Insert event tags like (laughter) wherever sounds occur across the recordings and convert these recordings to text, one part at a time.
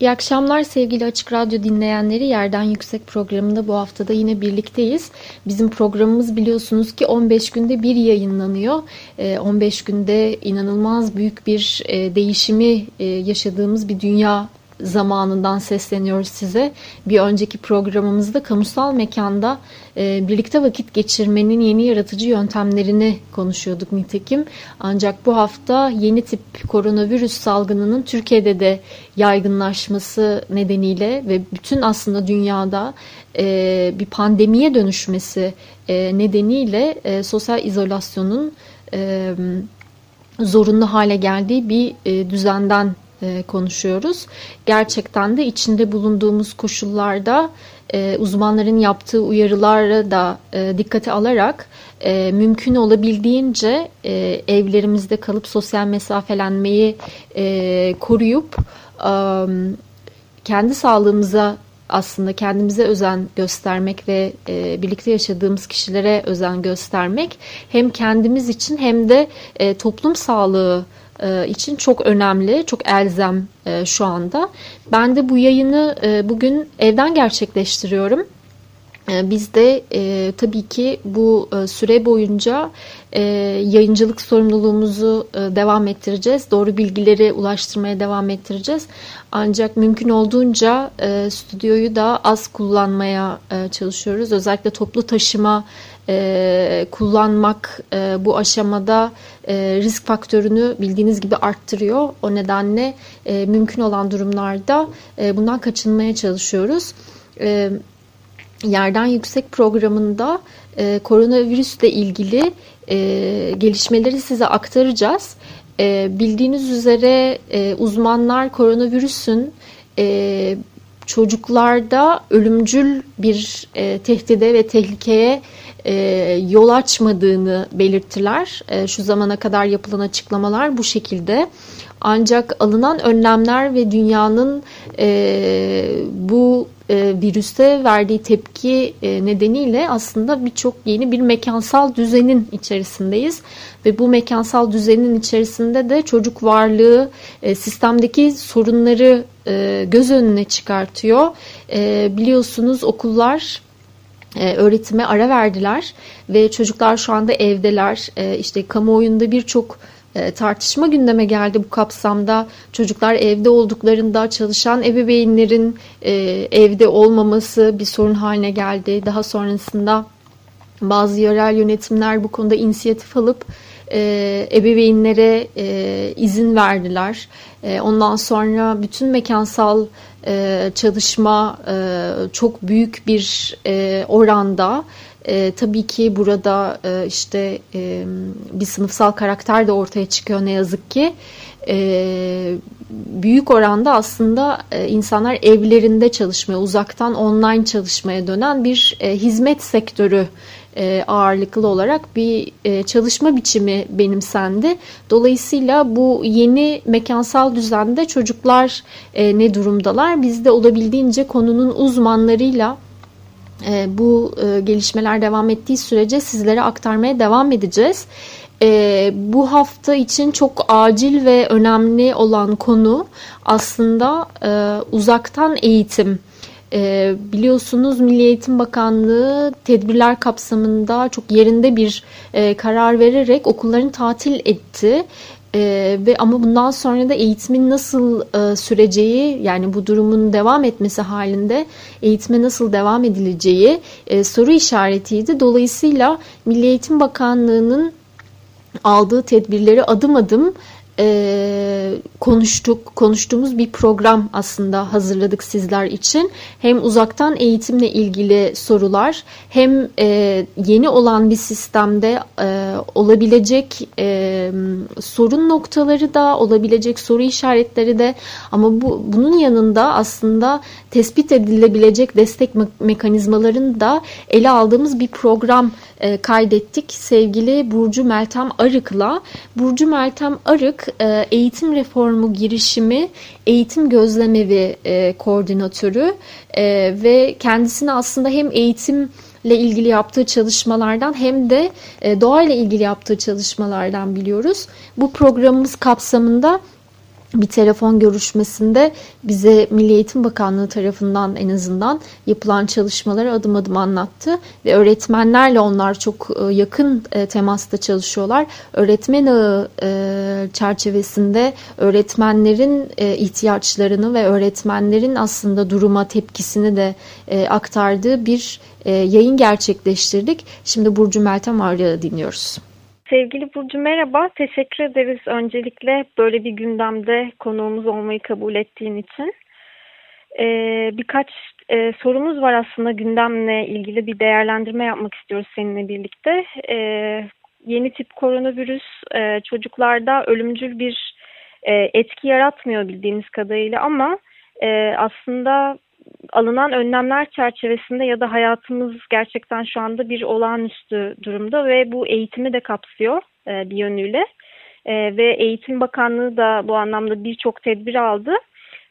İyi akşamlar sevgili Açık Radyo dinleyenleri. Yerden Yüksek programında bu haftada yine birlikteyiz. Bizim programımız biliyorsunuz ki 15 günde bir yayınlanıyor. 15 ee, günde inanılmaz büyük bir e, değişimi e, yaşadığımız bir dünya zamanından sesleniyoruz size. Bir önceki programımızda kamusal mekanda e, birlikte vakit geçirmenin yeni yaratıcı yöntemlerini konuşuyorduk nitekim. Ancak bu hafta yeni tip koronavirüs salgınının Türkiye'de de yaygınlaşması nedeniyle ve bütün aslında dünyada e, bir pandemiye dönüşmesi e, nedeniyle e, sosyal izolasyonun e, zorunlu hale geldiği bir e, düzenden e, konuşuyoruz. Gerçekten de içinde bulunduğumuz koşullarda e, uzmanların yaptığı uyarılara da e, dikkate alarak mümkün olabildiğince evlerimizde kalıp sosyal mesafelenmeyi koruyup kendi sağlığımıza aslında kendimize özen göstermek ve e, birlikte yaşadığımız kişilere özen göstermek hem kendimiz için hem de e, toplum sağlığı e, için çok önemli, çok elzem e, şu anda. Ben de bu yayını e, bugün evden gerçekleştiriyorum. Biz de e, tabii ki bu e, süre boyunca e, yayıncılık sorumluluğumuzu e, devam ettireceğiz. Doğru bilgileri ulaştırmaya devam ettireceğiz. Ancak mümkün olduğunca e, stüdyoyu da az kullanmaya e, çalışıyoruz. Özellikle toplu taşıma e, kullanmak e, bu aşamada e, risk faktörünü bildiğiniz gibi arttırıyor. O nedenle e, mümkün olan durumlarda e, bundan kaçınmaya çalışıyoruz. E, Yerden Yüksek programında e, koronavirüsle ilgili e, gelişmeleri size aktaracağız. E, bildiğiniz üzere e, uzmanlar koronavirüsün e, çocuklarda ölümcül bir e, tehdide ve tehlikeye e, yol açmadığını belirttiler. E, şu zamana kadar yapılan açıklamalar bu şekilde. Ancak alınan önlemler ve dünyanın e, bu e, virüste verdiği tepki e, nedeniyle aslında birçok yeni bir mekansal düzenin içerisindeyiz. Ve bu mekansal düzenin içerisinde de çocuk varlığı e, sistemdeki sorunları e, göz önüne çıkartıyor. E, biliyorsunuz okullar e, öğretime ara verdiler ve çocuklar şu anda evdeler. E, işte kamuoyunda birçok tartışma gündeme geldi bu kapsamda. Çocuklar evde olduklarında çalışan ebeveynlerin e, evde olmaması bir sorun haline geldi. Daha sonrasında bazı yerel yönetimler bu konuda inisiyatif alıp e, ebeveynlere e, izin verdiler. Ondan sonra bütün mekansal çalışma çok büyük bir oranda e, tabii ki burada e, işte e, bir sınıfsal karakter de ortaya çıkıyor ne yazık ki. E, büyük oranda aslında e, insanlar evlerinde çalışmaya, uzaktan online çalışmaya dönen bir e, hizmet sektörü e, ağırlıklı olarak bir e, çalışma biçimi benimsendi. Dolayısıyla bu yeni mekansal düzende çocuklar e, ne durumdalar? Biz de olabildiğince konunun uzmanlarıyla bu e, gelişmeler devam ettiği sürece sizlere aktarmaya devam edeceğiz. E, bu hafta için çok acil ve önemli olan konu aslında e, uzaktan eğitim. E, biliyorsunuz Milli Eğitim Bakanlığı tedbirler kapsamında çok yerinde bir e, karar vererek okulların tatil etti. Ee, ve ama bundan sonra da eğitimin nasıl e, süreceği yani bu durumun devam etmesi halinde eğitime nasıl devam edileceği e, soru işaretiydi. Dolayısıyla Milli Eğitim Bakanlığı'nın aldığı tedbirleri adım adım e, konuştuk, konuştuğumuz bir program aslında hazırladık sizler için. Hem uzaktan eğitimle ilgili sorular hem e, yeni olan bir sistemde e, olabilecek e, sorun noktaları da olabilecek soru işaretleri de ama bu bunun yanında aslında tespit edilebilecek destek me mekanizmalarını da ele aldığımız bir program e, kaydettik sevgili Burcu Meltem Arık'la. Burcu Meltem Arık e, eğitim reformu girişimi eğitim gözlemevi e, koordinatörü e, ve kendisini aslında hem eğitim ile ilgili yaptığı çalışmalardan hem de e, doğayla ilgili yaptığı çalışmalardan biliyoruz. Bu programımız kapsamında bir telefon görüşmesinde bize Milli Eğitim Bakanlığı tarafından en azından yapılan çalışmaları adım adım anlattı ve öğretmenlerle onlar çok e, yakın e, temasta çalışıyorlar. Öğretmen ağı e, çerçevesinde öğretmenlerin ihtiyaçlarını ve öğretmenlerin aslında duruma tepkisini de aktardığı bir yayın gerçekleştirdik. Şimdi Burcu Meltem Arya dinliyoruz. Sevgili Burcu merhaba. Teşekkür ederiz öncelikle böyle bir gündemde konuğumuz olmayı kabul ettiğin için. Ee, birkaç e, sorumuz var aslında gündemle ilgili bir değerlendirme yapmak istiyoruz seninle birlikte. Ee, yeni tip koronavirüs e, çocuklarda ölümcül bir e, etki yaratmıyor bildiğimiz kadarıyla ama e, aslında alınan önlemler çerçevesinde ya da hayatımız gerçekten şu anda bir olağanüstü durumda ve bu eğitimi de kapsıyor e, bir yönüyle. E, ve Eğitim Bakanlığı da bu anlamda birçok tedbir aldı.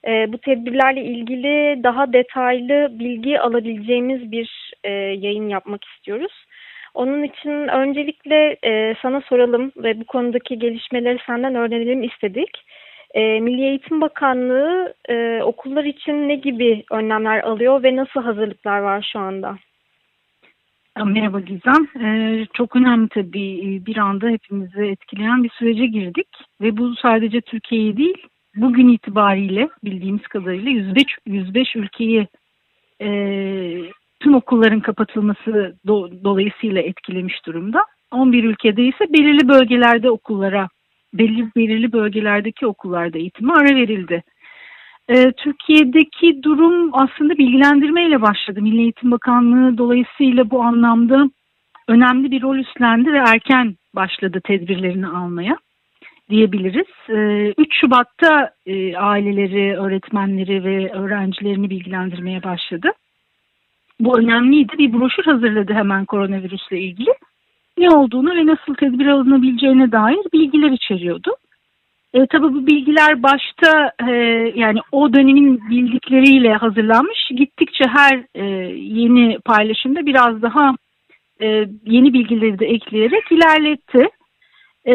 E, bu tedbirlerle ilgili daha detaylı bilgi alabileceğimiz bir e, yayın yapmak istiyoruz. Onun için öncelikle e, sana soralım ve bu konudaki gelişmeleri senden öğrenelim istedik. E, Milli Eğitim Bakanlığı e, okullar için ne gibi önlemler alıyor ve nasıl hazırlıklar var şu anda? Merhaba Gizem. Ee, çok önemli tabii bir anda hepimizi etkileyen bir sürece girdik. Ve bu sadece Türkiye'yi değil, bugün itibariyle bildiğimiz kadarıyla 105, 105 ülkeyi e, tüm okulların kapatılması do, dolayısıyla etkilemiş durumda. 11 ülkede ise belirli bölgelerde okullara belli belirli bölgelerdeki okullarda eğitime ara verildi. Ee, Türkiye'deki durum aslında bilgilendirmeyle başladı. Milli Eğitim Bakanlığı dolayısıyla bu anlamda önemli bir rol üstlendi ve erken başladı tedbirlerini almaya diyebiliriz. Ee, 3 Şubat'ta e, aileleri, öğretmenleri ve öğrencilerini bilgilendirmeye başladı. Bu önemliydi. Bir broşür hazırladı hemen koronavirüsle ilgili ne olduğunu ve nasıl tedbir alınabileceğine dair bilgiler içeriyordu. E, tabii bu bilgiler başta e, yani o dönemin bildikleriyle hazırlanmış. Gittikçe her e, yeni paylaşımda biraz daha e, yeni bilgileri de ekleyerek ilerletti. E,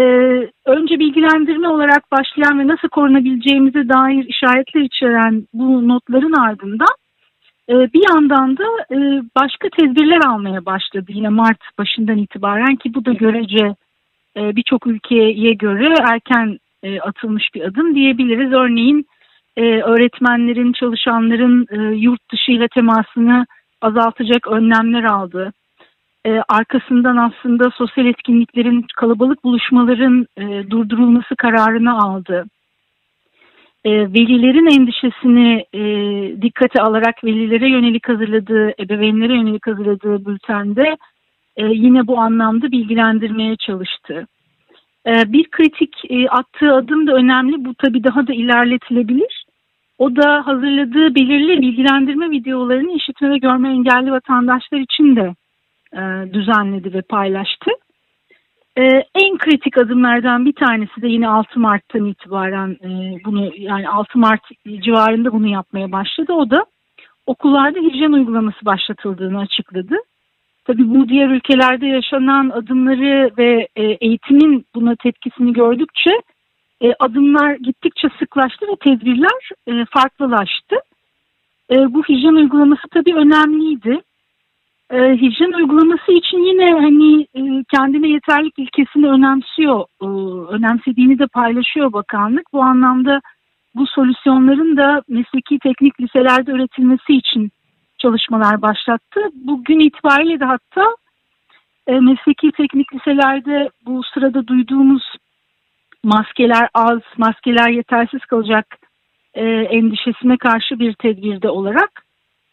önce bilgilendirme olarak başlayan ve nasıl korunabileceğimize dair işaretler içeren bu notların ardından bir yandan da e, başka tedbirler almaya başladı yine Mart başından itibaren ki bu da görece e, birçok ülkeye göre erken e, atılmış bir adım diyebiliriz. Örneğin öğretmenlerin, çalışanların yurt dışı ile temasını azaltacak önlemler aldı. Arkasından aslında sosyal etkinliklerin, kalabalık buluşmaların durdurulması kararını aldı e, velilerin endişesini e, dikkate alarak velilere yönelik hazırladığı, ebeveynlere yönelik hazırladığı bültende e, yine bu anlamda bilgilendirmeye çalıştı. E, bir kritik e, attığı adım da önemli. Bu tabii daha da ilerletilebilir. O da hazırladığı belirli bilgilendirme videolarını işitme ve görme engelli vatandaşlar için de e, düzenledi ve paylaştı. Ee, en kritik adımlardan bir tanesi de yine 6 Mart'tan itibaren e, bunu yani 6 Mart civarında bunu yapmaya başladı. O da okullarda hijyen uygulaması başlatıldığını açıkladı. Tabii bu diğer ülkelerde yaşanan adımları ve e, eğitimin buna tepkisini gördükçe e, adımlar gittikçe sıklaştı ve tedbirler e, farklılaştı. E, bu hijyen uygulaması tabii önemliydi e, hijyen uygulaması için yine hani e, kendine yeterlik ilkesini önemsiyor, e, önemsediğini de paylaşıyor bakanlık. Bu anlamda bu solüsyonların da mesleki teknik liselerde üretilmesi için çalışmalar başlattı. Bugün itibariyle de hatta e, mesleki teknik liselerde bu sırada duyduğumuz maskeler az, maskeler yetersiz kalacak e, endişesine karşı bir tedbirde olarak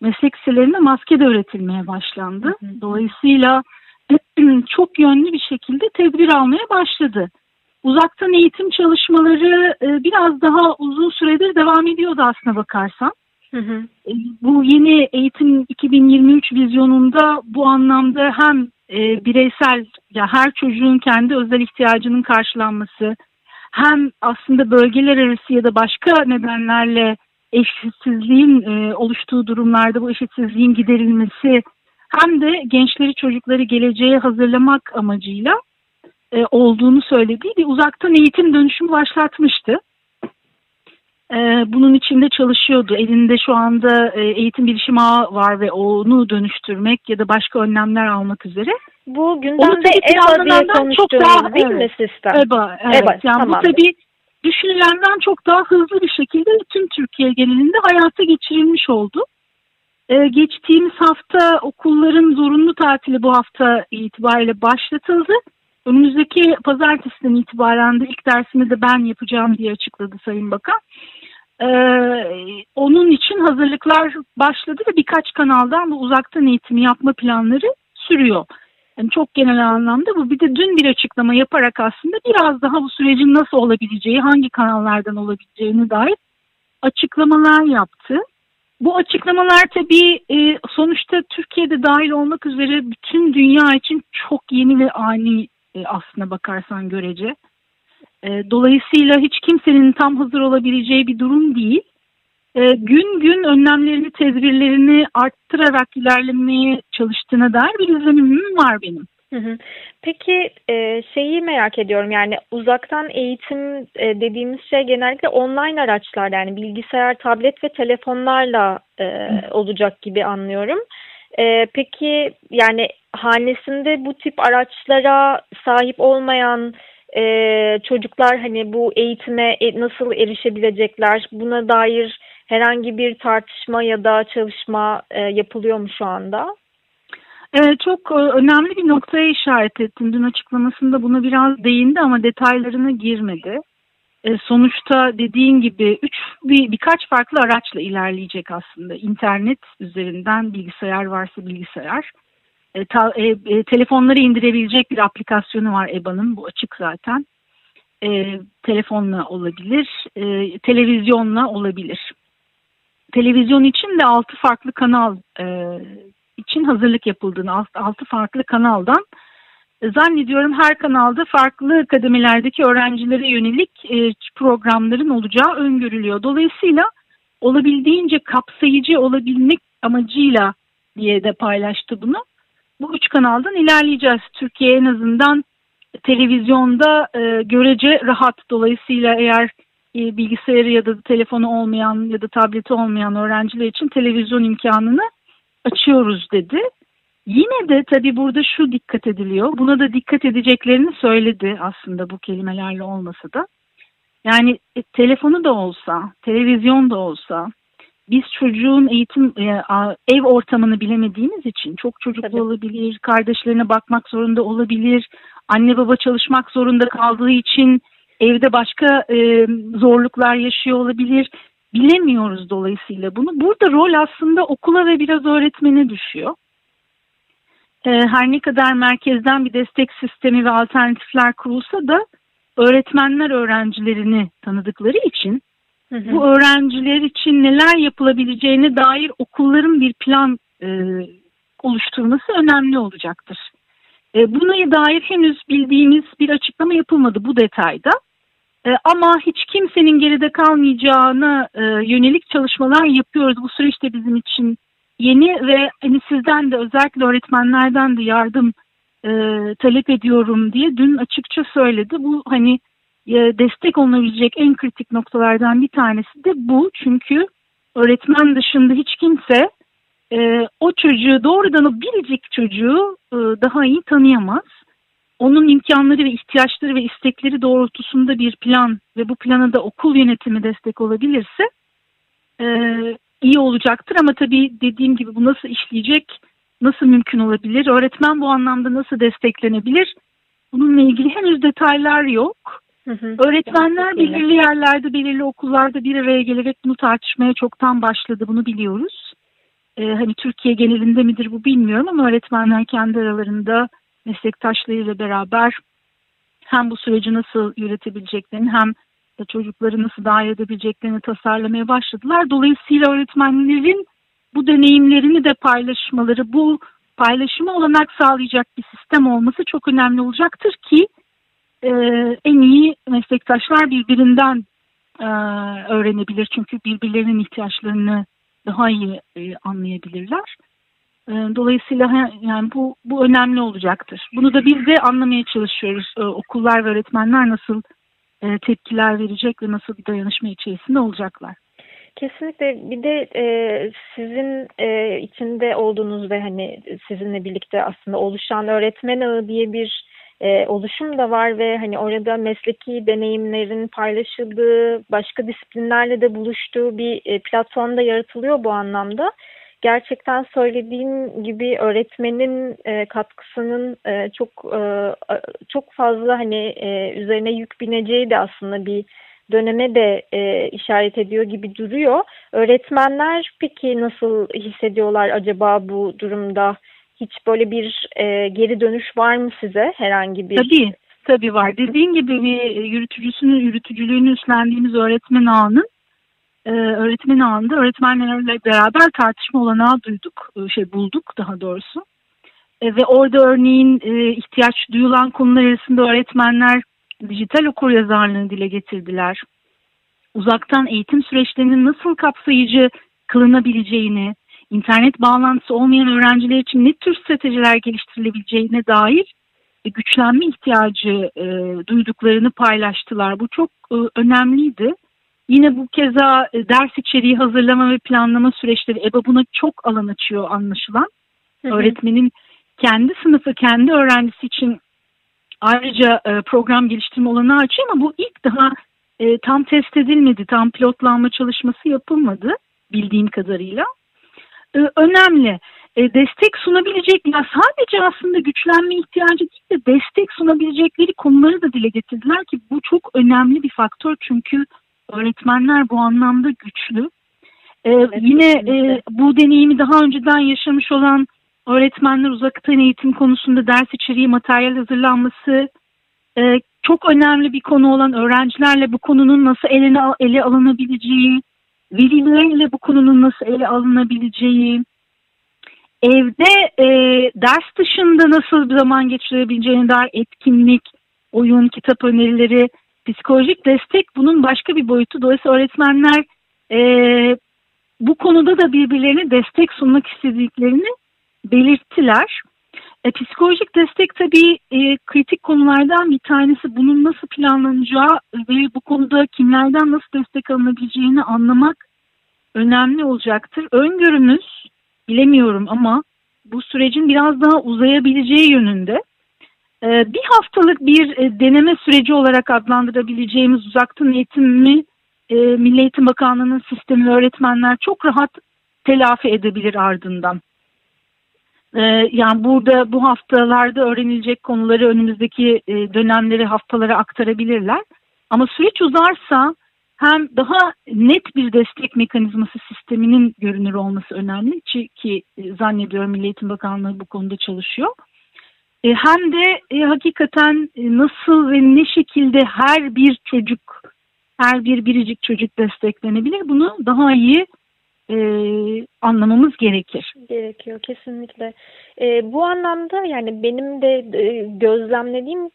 meslek liselerinde maske de üretilmeye başlandı. Dolayısıyla (clears throat) çok yönlü bir şekilde tedbir almaya başladı. Uzaktan eğitim çalışmaları e, biraz daha uzun süredir devam ediyordu aslına bakarsan. Hı hı. E, bu yeni eğitim 2023 vizyonunda bu anlamda hem e, bireysel ya her çocuğun kendi özel ihtiyacının karşılanması hem aslında bölgeler arası ya da başka nedenlerle eşitsizliğin e, oluştuğu durumlarda bu eşitsizliğin giderilmesi hem de gençleri çocukları geleceğe hazırlamak amacıyla e, olduğunu söylediği bir uzaktan eğitim dönüşümü başlatmıştı. E, bunun içinde çalışıyordu. Elinde şu anda e, eğitim bilişim ağı var ve onu dönüştürmek ya da başka önlemler almak üzere. Bu gündemde EBA diye konuştuğumuz değil evet, mi sistem? EBA, evet. EBA, yani tamam. bu tabii düşünülenden çok daha hızlı bir şekilde tüm Türkiye genelinde hayata geçirilmiş oldu. Ee, geçtiğimiz hafta okulların zorunlu tatili bu hafta itibariyle başlatıldı. Önümüzdeki pazartesiden itibaren de ilk dersimi de ben yapacağım diye açıkladı Sayın Bakan. Ee, onun için hazırlıklar başladı ve birkaç kanaldan bu uzaktan eğitimi yapma planları sürüyor. Yani çok genel anlamda bu. Bir de dün bir açıklama yaparak aslında biraz daha bu sürecin nasıl olabileceği, hangi kanallardan olabileceğini dair açıklamalar yaptı. Bu açıklamalar tabii e, sonuçta Türkiye'de dahil olmak üzere bütün dünya için çok yeni ve ani e, aslına bakarsan görece. E, dolayısıyla hiç kimsenin tam hazır olabileceği bir durum değil. E, gün gün önlemlerini, tedbirlerini arttırarak ilerlemeye çalıştığına dair bir izlenimim var benim. Peki e, şeyi merak ediyorum yani uzaktan eğitim e, dediğimiz şey genellikle online araçlar yani bilgisayar, tablet ve telefonlarla e, olacak gibi anlıyorum. Peki yani hanesinde bu tip araçlara sahip olmayan çocuklar hani bu eğitime nasıl erişebilecekler? Buna dair herhangi bir tartışma ya da çalışma e, yapılıyor mu şu anda? Evet, çok e, önemli bir noktaya işaret ettin. Dün açıklamasında buna biraz değindi ama detaylarına girmedi. E, sonuçta dediğin gibi üç bir, birkaç farklı araçla ilerleyecek aslında. İnternet üzerinden bilgisayar varsa bilgisayar. E, ta, e, e, telefonları indirebilecek bir aplikasyonu var EBA'nın. Bu açık zaten. E, telefonla olabilir, e, televizyonla olabilir. Televizyon için de altı farklı kanal e, için hazırlık yapıldığını, altı farklı kanaldan e, zannediyorum her kanalda farklı kademelerdeki öğrencilere yönelik e, programların olacağı öngörülüyor. Dolayısıyla olabildiğince kapsayıcı olabilmek amacıyla diye de paylaştı bunu. Bu üç kanaldan ilerleyeceğiz. Türkiye en azından televizyonda e, görece rahat. Dolayısıyla eğer bilgisayarı ya da telefonu olmayan ya da tableti olmayan öğrenciler için televizyon imkanını açıyoruz dedi. Yine de tabii burada şu dikkat ediliyor. Buna da dikkat edeceklerini söyledi aslında bu kelimelerle olmasa da. Yani e, telefonu da olsa, televizyon da olsa biz çocuğun eğitim e, ev ortamını bilemediğimiz için çok çocuklu Tabii. olabilir, kardeşlerine bakmak zorunda olabilir, anne baba çalışmak zorunda kaldığı için evde başka e, zorluklar yaşıyor olabilir. Bilemiyoruz dolayısıyla bunu. Burada rol aslında okula ve biraz öğretmene düşüyor. E, her ne kadar merkezden bir destek sistemi ve alternatifler kurulsa da öğretmenler öğrencilerini tanıdıkları için hı hı. bu öğrenciler için neler yapılabileceğine dair okulların bir plan e, oluşturması önemli olacaktır. E, buna dair henüz bildiğimiz bir açıklama yapılmadı bu detayda. E, ama hiç kimsenin geride kalmayacağına e, yönelik çalışmalar yapıyoruz. Bu süreçte bizim için yeni ve hani sizden de özellikle öğretmenlerden de yardım e, talep ediyorum diye dün açıkça söyledi. Bu hani e, destek olunabilecek en kritik noktalardan bir tanesi de bu. Çünkü öğretmen dışında hiç kimse e, o çocuğu doğrudan o biricik çocuğu e, daha iyi tanıyamaz onun imkanları ve ihtiyaçları ve istekleri doğrultusunda bir plan ve bu plana da okul yönetimi destek olabilirse e, iyi olacaktır. Ama tabii dediğim gibi bu nasıl işleyecek, nasıl mümkün olabilir, öğretmen bu anlamda nasıl desteklenebilir bununla ilgili henüz detaylar yok. Hı hı. Öğretmenler belirli yerlerde, belirli okullarda bir araya gelerek bunu tartışmaya çoktan başladı. Bunu biliyoruz. Ee, hani Türkiye genelinde midir bu bilmiyorum ama öğretmenler kendi aralarında meslektaşlarıyla beraber hem bu süreci nasıl yönetebileceklerini hem de çocukları nasıl dahil edebileceklerini tasarlamaya başladılar. Dolayısıyla öğretmenlerin bu deneyimlerini de paylaşmaları, bu paylaşımı olanak sağlayacak bir sistem olması çok önemli olacaktır ki e, en iyi meslektaşlar birbirinden e, öğrenebilir. Çünkü birbirlerinin ihtiyaçlarını daha iyi e, anlayabilirler. E, dolayısıyla yani bu, bu önemli olacaktır. Bunu da biz de anlamaya çalışıyoruz. E, okullar ve öğretmenler nasıl e, tepkiler verecek ve nasıl bir dayanışma içerisinde olacaklar. Kesinlikle bir de e, sizin e, içinde olduğunuz ve hani sizinle birlikte aslında oluşan öğretmen ağı diye bir e, oluşum da var ve hani orada mesleki deneyimlerin paylaşıldığı, başka disiplinlerle de buluştuğu bir e, platform da yaratılıyor bu anlamda. Gerçekten söylediğin gibi öğretmenin e, katkısının e, çok e, çok fazla hani e, üzerine yük bineceği de aslında bir döneme de e, işaret ediyor gibi duruyor. Öğretmenler peki nasıl hissediyorlar acaba bu durumda? Hiç böyle bir e, geri dönüş var mı size herhangi bir? Tabii, tabii var. Dediğim gibi bir yürütücüsünün, yürütücülüğünü üstlendiğimiz öğretmen ağının e, öğretmen ağında öğretmenlerle beraber tartışma olanağı duyduk, e, şey bulduk daha doğrusu. E, ve orada örneğin e, ihtiyaç duyulan konular arasında öğretmenler dijital okur yazarlığını dile getirdiler. Uzaktan eğitim süreçlerinin nasıl kapsayıcı kılınabileceğini, internet bağlantısı olmayan öğrenciler için ne tür stratejiler geliştirilebileceğine dair güçlenme ihtiyacı e, duyduklarını paylaştılar. Bu çok e, önemliydi. Yine bu keza e, ders içeriği hazırlama ve planlama süreçleri EBA buna çok alan açıyor anlaşılan. Hı hı. Öğretmenin kendi sınıfı, kendi öğrencisi için ayrıca e, program geliştirme olanağı açıyor ama bu ilk daha e, tam test edilmedi, tam pilotlanma çalışması yapılmadı bildiğim kadarıyla. Önemli. Destek sunabilecekler sadece aslında güçlenme ihtiyacı değil de destek sunabilecekleri konuları da dile getirdiler ki bu çok önemli bir faktör çünkü öğretmenler bu anlamda güçlü. E, evet, yine e, bu deneyimi daha önceden yaşamış olan öğretmenler uzaktan eğitim konusunda ders içeriği materyal hazırlanması e, çok önemli bir konu olan öğrencilerle bu konunun nasıl eline ele alınabileceği, velilerle bu konunun nasıl ele alınabileceği, evde e, ders dışında nasıl bir zaman geçirebileceğine dair etkinlik, oyun, kitap önerileri, psikolojik destek bunun başka bir boyutu. Dolayısıyla öğretmenler e, bu konuda da birbirlerine destek sunmak istediklerini belirttiler. E, psikolojik destek tabii e, kritik konulardan bir tanesi. Bunun nasıl planlanacağı ve bu konuda kimlerden nasıl destek alınabileceğini anlamak önemli olacaktır. Öngörümüz bilemiyorum ama bu sürecin biraz daha uzayabileceği yönünde. E, bir haftalık bir e, deneme süreci olarak adlandırabileceğimiz uzaktan eğitimi e, Milli Eğitim Bakanlığı'nın sistemi öğretmenler çok rahat telafi edebilir ardından. Ee, yani burada bu haftalarda öğrenilecek konuları önümüzdeki e, dönemleri haftalara aktarabilirler. Ama süreç uzarsa hem daha net bir destek mekanizması sisteminin görünür olması önemli ki zannediyorum Milli Eğitim Bakanlığı bu konuda çalışıyor. E, hem de hakikaten nasıl ve ne şekilde her bir çocuk, her bir biricik çocuk desteklenebilir bunu daha iyi e, anlamamız gerekir. Gerekiyor kesinlikle. E, bu anlamda yani benim de e, gözlemlediğim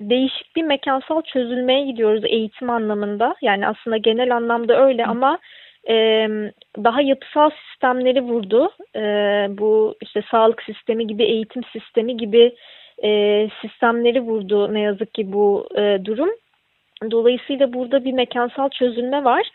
değişik bir mekansal çözülmeye gidiyoruz eğitim anlamında. Yani aslında genel anlamda öyle ama e, daha yapısal sistemleri vurdu. E, bu işte sağlık sistemi gibi, eğitim sistemi gibi e, sistemleri vurdu ne yazık ki bu e, durum. Dolayısıyla burada bir mekansal çözülme var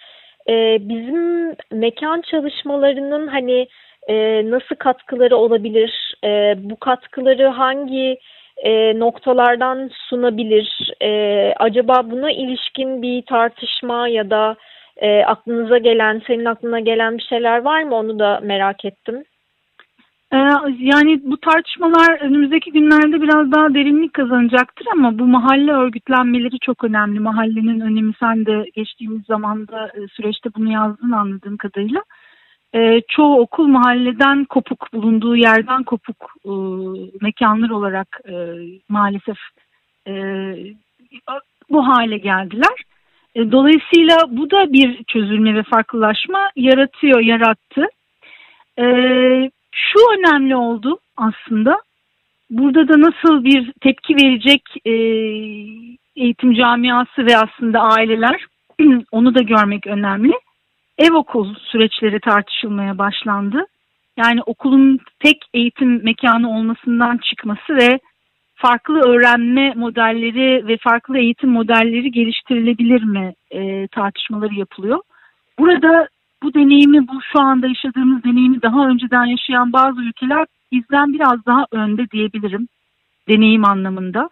e, bizim mekan çalışmalarının hani e, nasıl katkıları olabilir? E, bu katkıları hangi e, noktalardan sunabilir? E, acaba buna ilişkin bir tartışma ya da e, aklınıza gelen, senin aklına gelen bir şeyler var mı? Onu da merak ettim. Ee, yani bu tartışmalar önümüzdeki günlerde biraz daha derinlik kazanacaktır ama bu mahalle örgütlenmeleri çok önemli. Mahallenin önemi sen de geçtiğimiz zamanda e, süreçte bunu yazdın anladığım kadarıyla. Ee, çoğu okul mahalleden kopuk, bulunduğu yerden kopuk e, mekanlar olarak e, maalesef bu hale geldiler. Dolayısıyla bu da bir çözülme ve farklılaşma yaratıyor, yarattı. Ee, şu önemli oldu aslında. Burada da nasıl bir tepki verecek e, eğitim camiası ve aslında aileler (clears throat) onu da görmek önemli. Ev okul süreçleri tartışılmaya başlandı. Yani okulun tek eğitim mekanı olmasından çıkması ve farklı öğrenme modelleri ve farklı eğitim modelleri geliştirilebilir mi e, tartışmaları yapılıyor. Burada bu deneyimi, bu şu anda yaşadığımız deneyimi daha önceden yaşayan bazı ülkeler bizden biraz daha önde diyebilirim deneyim anlamında.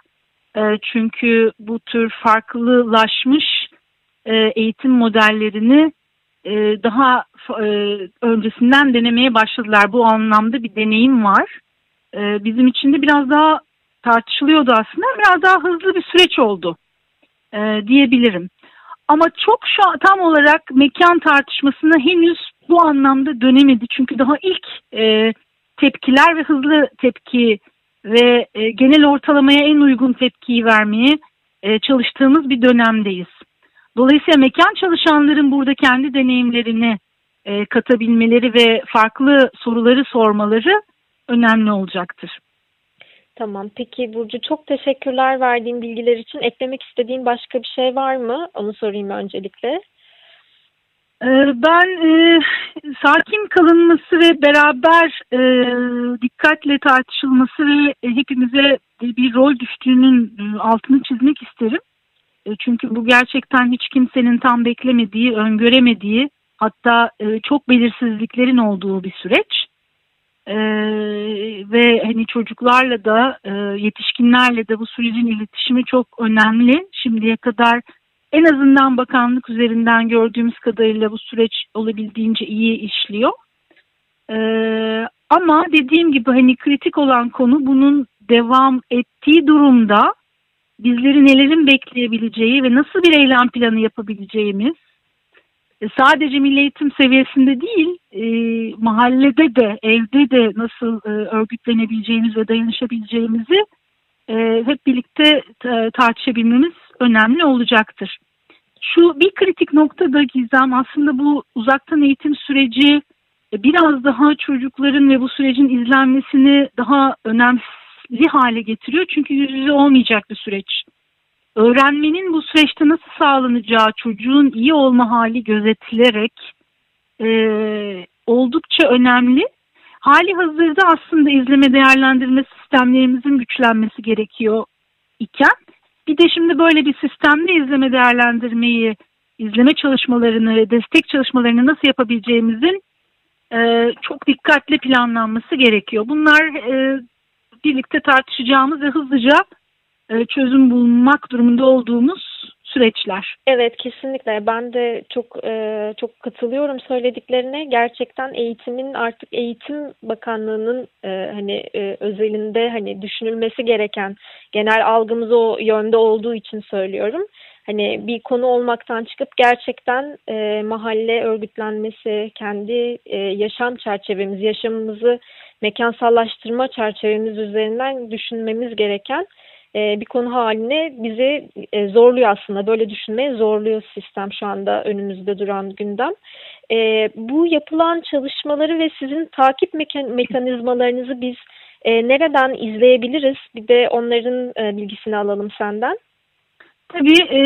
E, çünkü bu tür farklılaşmış e, eğitim modellerini e, daha e, öncesinden denemeye başladılar. Bu anlamda bir deneyim var. E, bizim için de biraz daha tartışılıyordu aslında. Biraz daha hızlı bir süreç oldu e, diyebilirim. Ama çok şu tam olarak mekan tartışmasına henüz bu anlamda dönemedi. Çünkü daha ilk e, tepkiler ve hızlı tepki ve e, genel ortalamaya en uygun tepkiyi vermeye e, çalıştığımız bir dönemdeyiz. Dolayısıyla mekan çalışanların burada kendi deneyimlerini e, katabilmeleri ve farklı soruları sormaları önemli olacaktır. Tamam. Peki Burcu çok teşekkürler verdiğin bilgiler için. Eklemek istediğin başka bir şey var mı? Onu sorayım öncelikle. Ee, ben e, sakin kalınması ve beraber e, dikkatle tartışılması ve hepimize bir rol düştüğünün e, altını çizmek isterim. E, çünkü bu gerçekten hiç kimsenin tam beklemediği, öngöremediği hatta e, çok belirsizliklerin olduğu bir süreç. Ee, ve hani çocuklarla da e, yetişkinlerle de bu sürecin iletişimi çok önemli. Şimdiye kadar en azından bakanlık üzerinden gördüğümüz kadarıyla bu süreç olabildiğince iyi işliyor. Ee, ama dediğim gibi hani kritik olan konu bunun devam ettiği durumda bizleri nelerin bekleyebileceği ve nasıl bir eylem planı yapabileceğimiz sadece milli eğitim seviyesinde değil e, mahallede de evde de nasıl e, örgütlenebileceğimiz ve dayanışabileceğimizi e, hep birlikte e, tartışabilmemiz önemli olacaktır. Şu bir kritik nokta da Gizem aslında bu uzaktan eğitim süreci e, biraz daha çocukların ve bu sürecin izlenmesini daha önemli hale getiriyor. Çünkü yüz yüze olmayacak bir süreç öğrenmenin bu süreçte nasıl sağlanacağı çocuğun iyi olma hali gözetilerek e, oldukça önemli. Hali hazırda aslında izleme değerlendirme sistemlerimizin güçlenmesi gerekiyor iken bir de şimdi böyle bir sistemde izleme değerlendirmeyi, izleme çalışmalarını ve destek çalışmalarını nasıl yapabileceğimizin e, çok dikkatli planlanması gerekiyor. Bunlar e, birlikte tartışacağımız ve hızlıca çözüm bulmak durumunda olduğumuz süreçler. Evet kesinlikle ben de çok e, çok katılıyorum söylediklerine. Gerçekten eğitimin artık Eğitim Bakanlığı'nın e, hani özelinde hani düşünülmesi gereken genel algımız o yönde olduğu için söylüyorum. Hani bir konu olmaktan çıkıp gerçekten e, mahalle örgütlenmesi, kendi e, yaşam çerçevemiz, yaşamımızı mekansallaştırma çerçevemiz üzerinden düşünmemiz gereken e, bir konu haline bizi e, zorluyor aslında. Böyle düşünmeye zorluyor sistem şu anda önümüzde duran gündem. E, bu yapılan çalışmaları ve sizin takip mekanizmalarınızı biz nereden izleyebiliriz? Bir de onların bilgisini alalım senden. Tabii e,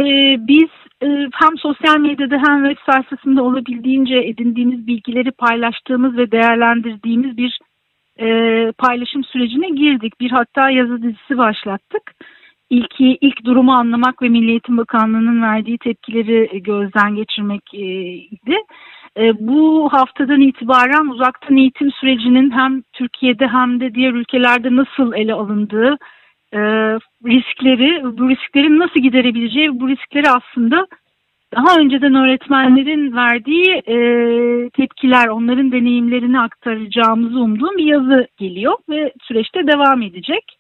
biz e, hem sosyal medyada hem web sayfasında olabildiğince edindiğimiz bilgileri paylaştığımız ve değerlendirdiğimiz bir e, paylaşım sürecine girdik. Bir hatta yazı dizisi başlattık. İlk, ilk durumu anlamak ve Milli Eğitim Bakanlığı'nın verdiği tepkileri gözden geçirmek e. E, bu haftadan itibaren uzaktan eğitim sürecinin hem Türkiye'de hem de diğer ülkelerde nasıl ele alındığı, e, riskleri, bu risklerin nasıl giderebileceği, bu riskleri aslında daha önceden öğretmenlerin verdiği e, tepkiler, onların deneyimlerini aktaracağımızı umduğum bir yazı geliyor ve süreçte devam edecek.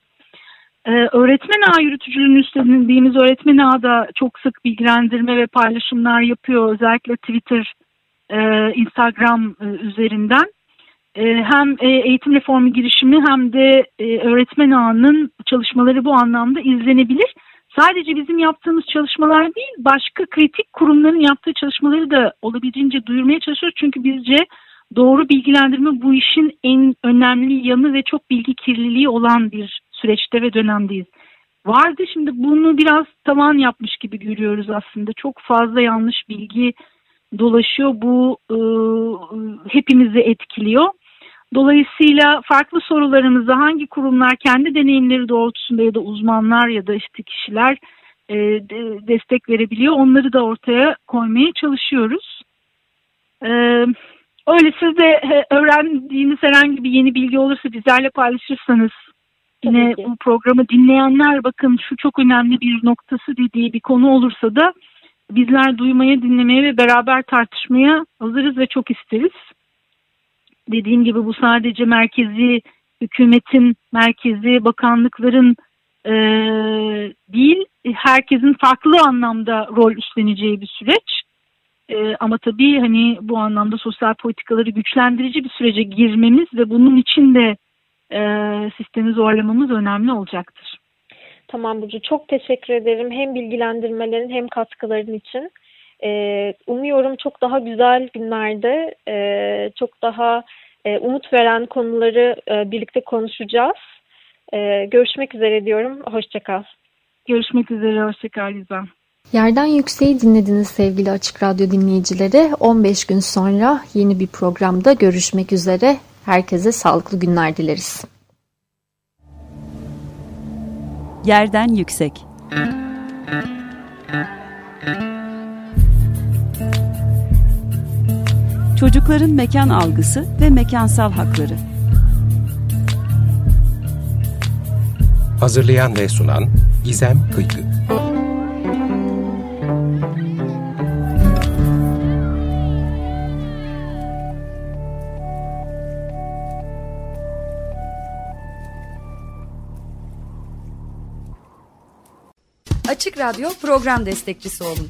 Ee, öğretmen ağ yürütücülüğünü üstlendiğimiz öğretmen ağı da çok sık bilgilendirme ve paylaşımlar yapıyor. Özellikle Twitter, e, Instagram e, üzerinden. E, hem e, eğitim reformu girişimi hem de e, öğretmen ağının çalışmaları bu anlamda izlenebilir. Sadece bizim yaptığımız çalışmalar değil, başka kritik kurumların yaptığı çalışmaları da olabildiğince duyurmaya çalışıyoruz. Çünkü bizce doğru bilgilendirme bu işin en önemli yanı ve çok bilgi kirliliği olan bir süreçte ve dönemdeyiz. Vardı şimdi bunu biraz tavan yapmış gibi görüyoruz aslında. Çok fazla yanlış bilgi dolaşıyor. Bu e, hepimizi etkiliyor. Dolayısıyla farklı sorularımızda hangi kurumlar kendi deneyimleri doğrultusunda ya da uzmanlar ya da işte kişiler e, de, destek verebiliyor onları da ortaya koymaya çalışıyoruz. E, öyle siz de e, öğrendiğiniz herhangi bir yeni bilgi olursa bizlerle paylaşırsanız yine bu programı dinleyenler bakın şu çok önemli bir noktası dediği bir konu olursa da bizler duymaya, dinlemeye ve beraber tartışmaya hazırız ve çok isteriz. Dediğim gibi bu sadece merkezi hükümetin, merkezi bakanlıkların e, değil, herkesin farklı anlamda rol üstleneceği bir süreç. E, ama tabii hani bu anlamda sosyal politikaları güçlendirici bir sürece girmemiz ve bunun için de e, sistemi zorlamamız önemli olacaktır. Tamam Burcu çok teşekkür ederim hem bilgilendirmelerin hem katkıların için. Ee, umuyorum çok daha güzel günlerde e, çok daha e, umut veren konuları e, birlikte konuşacağız. E, görüşmek üzere diyorum. Hoşçakal. Görüşmek üzere. Hoşçakal Gizem. Yerden Yükseği dinlediniz sevgili Açık Radyo dinleyicileri. 15 gün sonra yeni bir programda görüşmek üzere. Herkese sağlıklı günler dileriz. Yerden Yüksek Çocukların mekan algısı ve mekansal hakları Hazırlayan ve sunan Gizem Kıykı Açık Radyo program destekçisi olun.